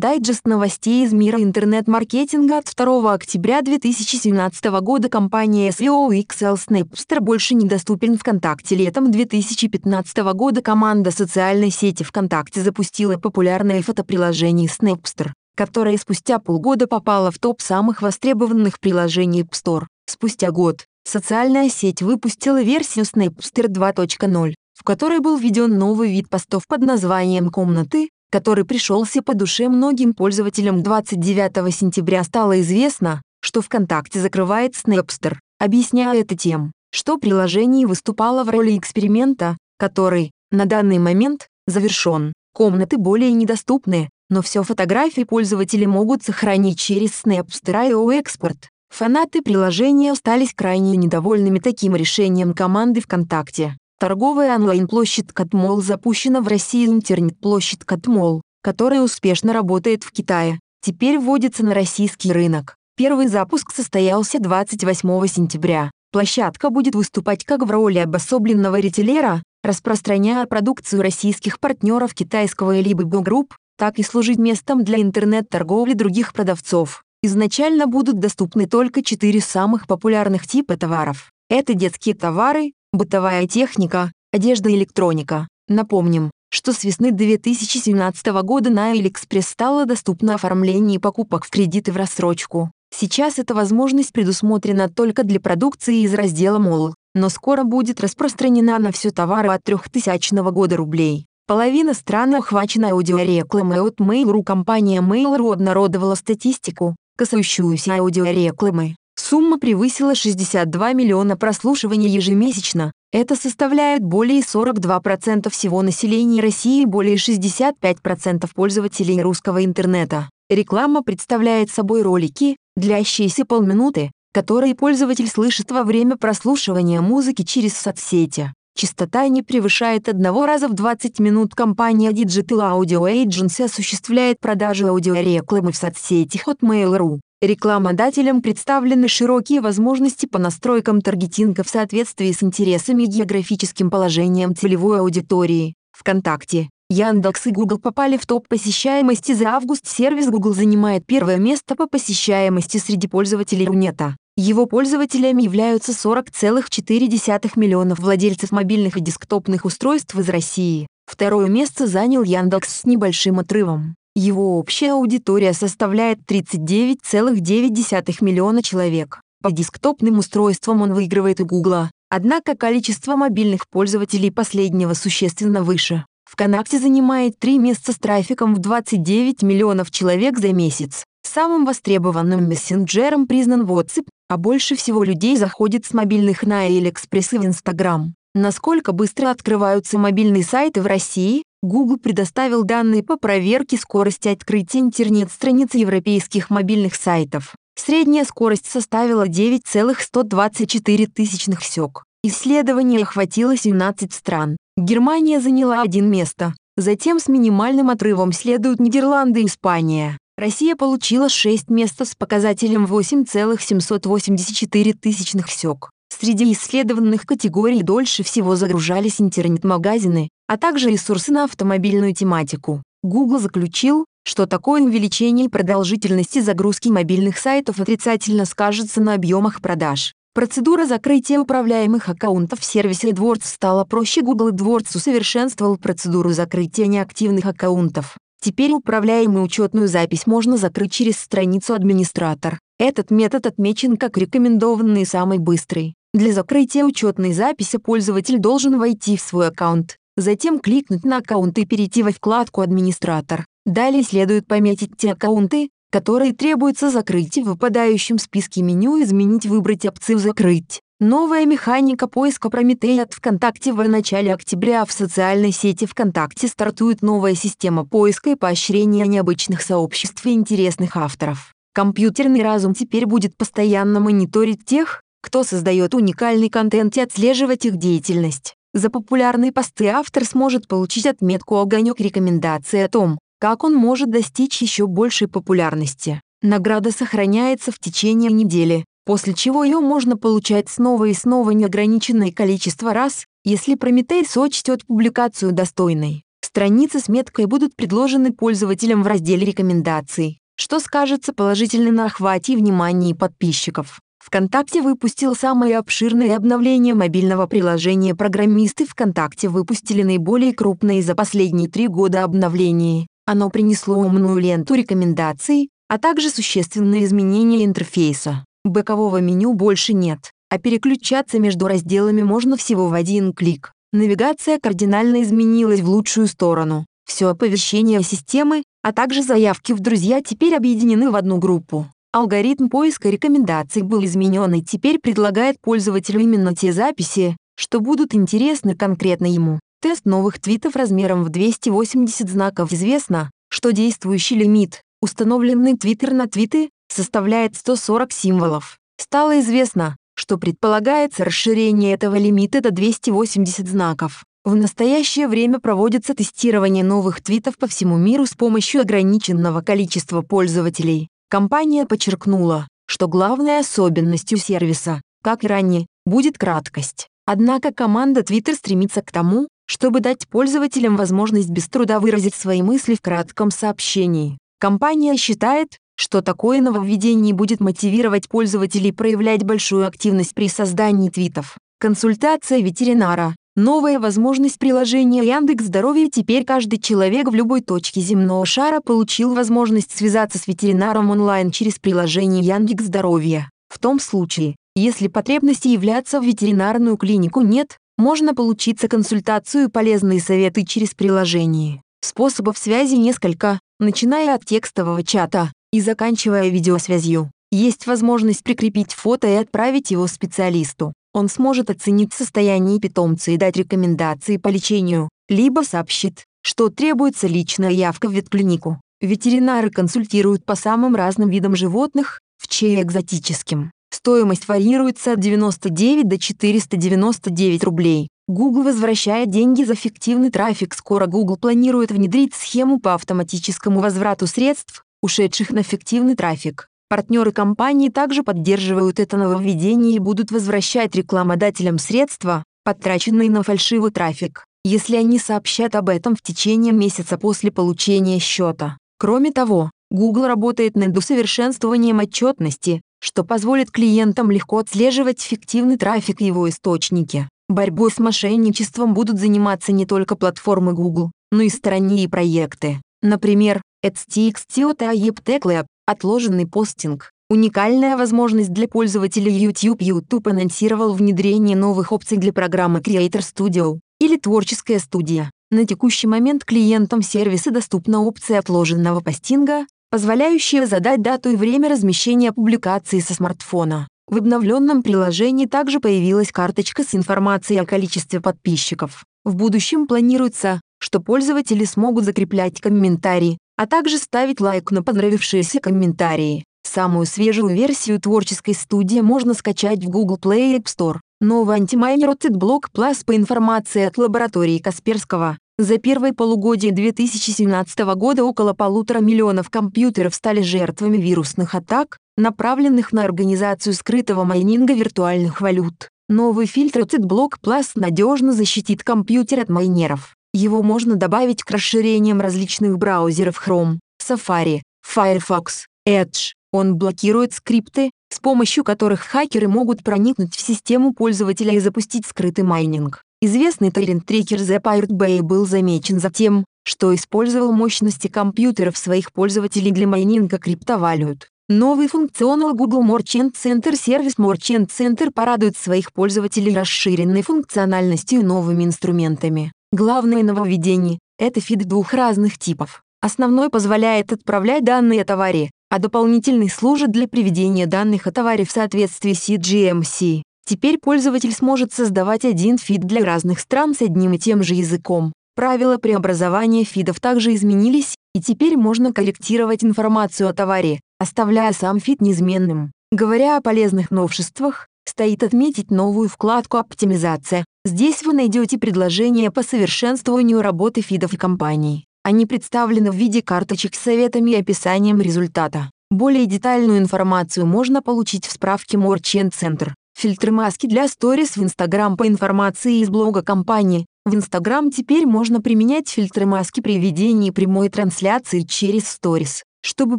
Дайджест новостей из мира интернет-маркетинга от 2 октября 2017 года компания SEO XL Snapster больше недоступен ВКонтакте. Летом 2015 года команда социальной сети ВКонтакте запустила популярное фотоприложение Snapster, которое спустя полгода попало в топ самых востребованных приложений App Store. Спустя год социальная сеть выпустила версию Snapster 2.0, в которой был введен новый вид постов под названием «Комнаты», который пришелся по душе многим пользователям 29 сентября стало известно, что ВКонтакте закрывает Snapster, объясняя это тем, что приложение выступало в роли эксперимента, который, на данный момент, завершен. Комнаты более недоступны, но все фотографии пользователи могут сохранить через Snapster IO экспорт. Фанаты приложения остались крайне недовольными таким решением команды ВКонтакте. Торговая онлайн-площадь Катмол запущена в России интернет-площадь Катмол, которая успешно работает в Китае. Теперь вводится на российский рынок. Первый запуск состоялся 28 сентября. Площадка будет выступать как в роли обособленного ритейлера, распространяя продукцию российских партнеров китайского Alibaba Group, так и служить местом для интернет-торговли других продавцов. Изначально будут доступны только четыре самых популярных типа товаров. Это детские товары, бытовая техника, одежда и электроника. Напомним, что с весны 2017 года на AliExpress стало доступно оформление покупок в кредиты в рассрочку. Сейчас эта возможность предусмотрена только для продукции из раздела Mall, но скоро будет распространена на все товары от 3000 года рублей. Половина стран охвачена аудиорекламой от Mail.ru. Компания Mail.ru обнародовала статистику, касающуюся аудиорекламы. Сумма превысила 62 миллиона прослушиваний ежемесячно. Это составляет более 42% всего населения России и более 65% пользователей русского интернета. Реклама представляет собой ролики, длящиеся полминуты, которые пользователь слышит во время прослушивания музыки через соцсети. Частота не превышает одного раза в 20 минут. Компания Digital Audio Agency осуществляет продажу аудиорекламы в соцсетях от Mail.ru. Рекламодателям представлены широкие возможности по настройкам таргетинга в соответствии с интересами и географическим положением целевой аудитории. ВКонтакте, Яндекс и Google попали в топ посещаемости за август. Сервис Google занимает первое место по посещаемости среди пользователей Рунета. Его пользователями являются 40,4 миллионов владельцев мобильных и десктопных устройств из России. Второе место занял Яндекс с небольшим отрывом. Его общая аудитория составляет 39,9 миллиона человек. По десктопным устройствам он выигрывает у Гугла, однако количество мобильных пользователей последнего существенно выше. ВКонтакте занимает три места с трафиком в 29 миллионов человек за месяц. Самым востребованным мессенджером признан WhatsApp, а больше всего людей заходит с мобильных на AliExpress и в Instagram. Насколько быстро открываются мобильные сайты в России, Google предоставил данные по проверке скорости открытия интернет-страниц европейских мобильных сайтов. Средняя скорость составила 9,124 тысячных сек. Исследование охватило 17 стран. Германия заняла один место. Затем с минимальным отрывом следуют Нидерланды и Испания. Россия получила 6 мест с показателем 8,784 тысячных сек. Среди исследованных категорий дольше всего загружались интернет-магазины, а также ресурсы на автомобильную тематику. Google заключил, что такое увеличение продолжительности загрузки мобильных сайтов отрицательно скажется на объемах продаж. Процедура закрытия управляемых аккаунтов в сервисе AdWords стала проще. Google AdWords усовершенствовал процедуру закрытия неактивных аккаунтов. Теперь управляемую учетную запись можно закрыть через страницу администратор. Этот метод отмечен как рекомендованный и самый быстрый. Для закрытия учетной записи пользователь должен войти в свой аккаунт, затем кликнуть на аккаунт и перейти во вкладку «Администратор». Далее следует пометить те аккаунты, которые требуется закрыть и в выпадающем списке меню изменить выбрать опцию «Закрыть». Новая механика поиска Прометей от ВКонтакте в начале октября в социальной сети ВКонтакте стартует новая система поиска и поощрения необычных сообществ и интересных авторов. Компьютерный разум теперь будет постоянно мониторить тех, кто создает уникальный контент и отслеживать их деятельность. За популярные посты автор сможет получить отметку «Огонек» рекомендации о том, как он может достичь еще большей популярности. Награда сохраняется в течение недели, после чего ее можно получать снова и снова неограниченное количество раз, если Прометей сочтет публикацию достойной. Страницы с меткой будут предложены пользователям в разделе «Рекомендации», что скажется положительно на охвате и внимании подписчиков. ВКонтакте выпустил самое обширное обновление мобильного приложения. Программисты ВКонтакте выпустили наиболее крупное за последние три года обновление. Оно принесло умную ленту рекомендаций, а также существенные изменения интерфейса. Бокового меню больше нет, а переключаться между разделами можно всего в один клик. Навигация кардинально изменилась в лучшую сторону. Все оповещения системы, а также заявки в друзья теперь объединены в одну группу. Алгоритм поиска рекомендаций был изменен и теперь предлагает пользователю именно те записи, что будут интересны конкретно ему. Тест новых твитов размером в 280 знаков известно, что действующий лимит, установленный Twitter на твиты, составляет 140 символов. Стало известно, что предполагается расширение этого лимита до 280 знаков. В настоящее время проводится тестирование новых твитов по всему миру с помощью ограниченного количества пользователей. Компания подчеркнула, что главной особенностью сервиса, как и ранее, будет краткость. Однако команда Twitter стремится к тому, чтобы дать пользователям возможность без труда выразить свои мысли в кратком сообщении. Компания считает, что такое нововведение будет мотивировать пользователей проявлять большую активность при создании твитов. Консультация ветеринара. Новая возможность приложения Яндекс Здоровье теперь каждый человек в любой точке земного шара получил возможность связаться с ветеринаром онлайн через приложение Яндекс Здоровье. В том случае, если потребности являться в ветеринарную клинику нет, можно получиться консультацию и полезные советы через приложение. Способов связи несколько, начиная от текстового чата и заканчивая видеосвязью. Есть возможность прикрепить фото и отправить его специалисту. Он сможет оценить состояние питомца и дать рекомендации по лечению, либо сообщит, что требуется личная явка в ветклинику. Ветеринары консультируют по самым разным видам животных, в чей экзотическим. Стоимость варьируется от 99 до 499 рублей. Google возвращает деньги за фиктивный трафик. Скоро Google планирует внедрить схему по автоматическому возврату средств, ушедших на фиктивный трафик. Партнеры компании также поддерживают это нововведение и будут возвращать рекламодателям средства, потраченные на фальшивый трафик, если они сообщат об этом в течение месяца после получения счета. Кроме того, Google работает над усовершенствованием отчетности, что позволит клиентам легко отслеживать фиктивный трафик и его источники. Борьбой с мошенничеством будут заниматься не только платформы Google, но и сторонние проекты. Например, AdStixTiota Lab Отложенный постинг. Уникальная возможность для пользователей YouTube. YouTube анонсировал внедрение новых опций для программы Creator Studio или Творческая студия. На текущий момент клиентам сервиса доступна опция отложенного постинга, позволяющая задать дату и время размещения публикации со смартфона. В обновленном приложении также появилась карточка с информацией о количестве подписчиков. В будущем планируется, что пользователи смогут закреплять комментарии, а также ставить лайк на понравившиеся комментарии. Самую свежую версию творческой студии можно скачать в Google Play, App Store. Новый антимайнер от Adblock Plus по информации от лаборатории Касперского. За первое полугодие 2017 года около полутора миллионов компьютеров стали жертвами вирусных атак, направленных на организацию скрытого майнинга виртуальных валют. Новый фильтр от Plus надежно защитит компьютер от майнеров. Его можно добавить к расширениям различных браузеров Chrome, Safari, Firefox, Edge. Он блокирует скрипты, с помощью которых хакеры могут проникнуть в систему пользователя и запустить скрытый майнинг. Известный торрент-трекер The Pirate Bay был замечен за тем, что использовал мощности компьютеров своих пользователей для майнинга криптовалют. Новый функционал Google Merchant Center сервис Merchant Center порадует своих пользователей расширенной функциональностью и новыми инструментами. Главное нововведение – это фид двух разных типов. Основной позволяет отправлять данные о товаре, а дополнительный служит для приведения данных о товаре в соответствии с CGMC. Теперь пользователь сможет создавать один фид для разных стран с одним и тем же языком. Правила преобразования фидов также изменились, и теперь можно корректировать информацию о товаре, оставляя сам фид неизменным. Говоря о полезных новшествах, стоит отметить новую вкладку «Оптимизация». Здесь вы найдете предложения по совершенствованию работы фидов и компаний. Они представлены в виде карточек с советами и описанием результата. Более детальную информацию можно получить в справке Merchant Center. Фильтры маски для сторис в Instagram по информации из блога компании. В Instagram теперь можно применять фильтры маски при ведении прямой трансляции через Stories. Чтобы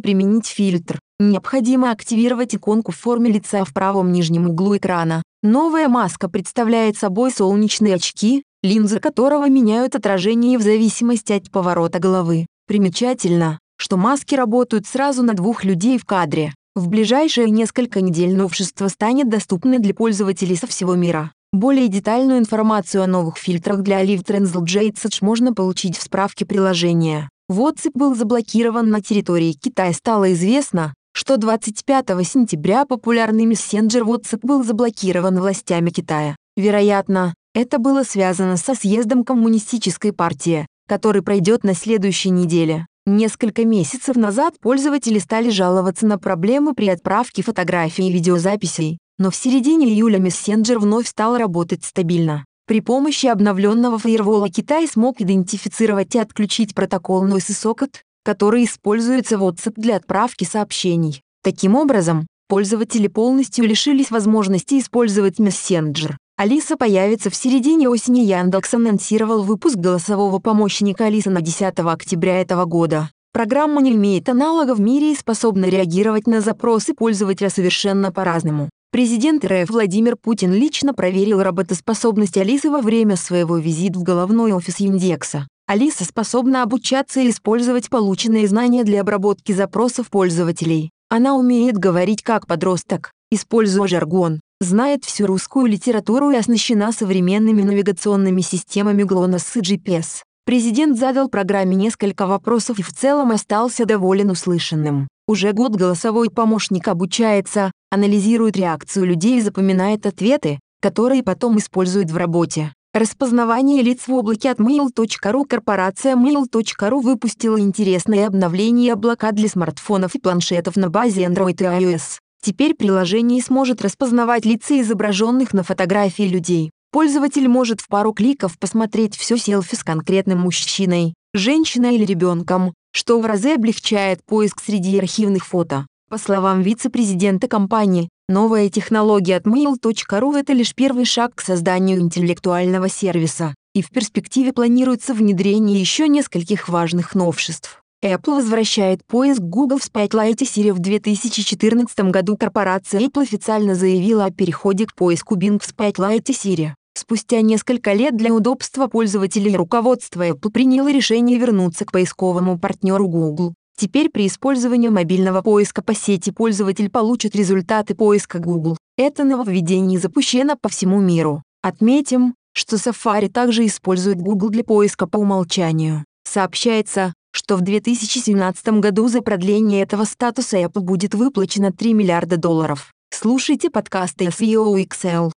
применить фильтр, необходимо активировать иконку в форме лица в правом нижнем углу экрана. Новая маска представляет собой солнечные очки, линзы которого меняют отражение в зависимости от поворота головы. Примечательно, что маски работают сразу на двух людей в кадре. В ближайшие несколько недель новшество станет доступно для пользователей со всего мира. Более детальную информацию о новых фильтрах для Live Translate Search можно получить в справке приложения. WhatsApp был заблокирован на территории Китая. Стало известно, что 25 сентября популярный мессенджер WhatsApp был заблокирован властями Китая. Вероятно, это было связано со съездом Коммунистической партии, который пройдет на следующей неделе. Несколько месяцев назад пользователи стали жаловаться на проблемы при отправке фотографий и видеозаписей, но в середине июля мессенджер вновь стал работать стабильно. При помощи обновленного фаервола Китай смог идентифицировать и отключить протокол Noise Socket, который используется в WhatsApp для отправки сообщений. Таким образом, пользователи полностью лишились возможности использовать мессенджер. Алиса появится в середине осени. Яндекс анонсировал выпуск голосового помощника Алисы на 10 октября этого года. Программа не имеет аналога в мире и способна реагировать на запросы пользователя совершенно по-разному. Президент РФ Владимир Путин лично проверил работоспособность Алисы во время своего визита в головной офис Яндекса. Алиса способна обучаться и использовать полученные знания для обработки запросов пользователей. Она умеет говорить как подросток, используя жаргон, знает всю русскую литературу и оснащена современными навигационными системами GLONASS и GPS. Президент задал программе несколько вопросов и в целом остался доволен услышанным. Уже год голосовой помощник обучается, анализирует реакцию людей и запоминает ответы, которые потом использует в работе. Распознавание лиц в облаке от mail.ru Корпорация mail.ru выпустила интересное обновление облака для смартфонов и планшетов на базе Android и iOS. Теперь приложение сможет распознавать лица изображенных на фотографии людей. Пользователь может в пару кликов посмотреть все селфи с конкретным мужчиной, женщиной или ребенком, что в разы облегчает поиск среди архивных фото. По словам вице-президента компании, новая технология от mail.ru – это лишь первый шаг к созданию интеллектуального сервиса, и в перспективе планируется внедрение еще нескольких важных новшеств. Apple возвращает поиск Google в Spotlight Siri в 2014 году корпорация Apple официально заявила о переходе к поиску Bing в Spotlight Siri. Спустя несколько лет для удобства пользователей руководство Apple приняло решение вернуться к поисковому партнеру Google. Теперь при использовании мобильного поиска по сети пользователь получит результаты поиска Google. Это нововведение запущено по всему миру. Отметим, что Safari также использует Google для поиска по умолчанию. Сообщается, что в 2017 году за продление этого статуса Apple будет выплачено 3 миллиарда долларов. Слушайте подкасты SEO XL.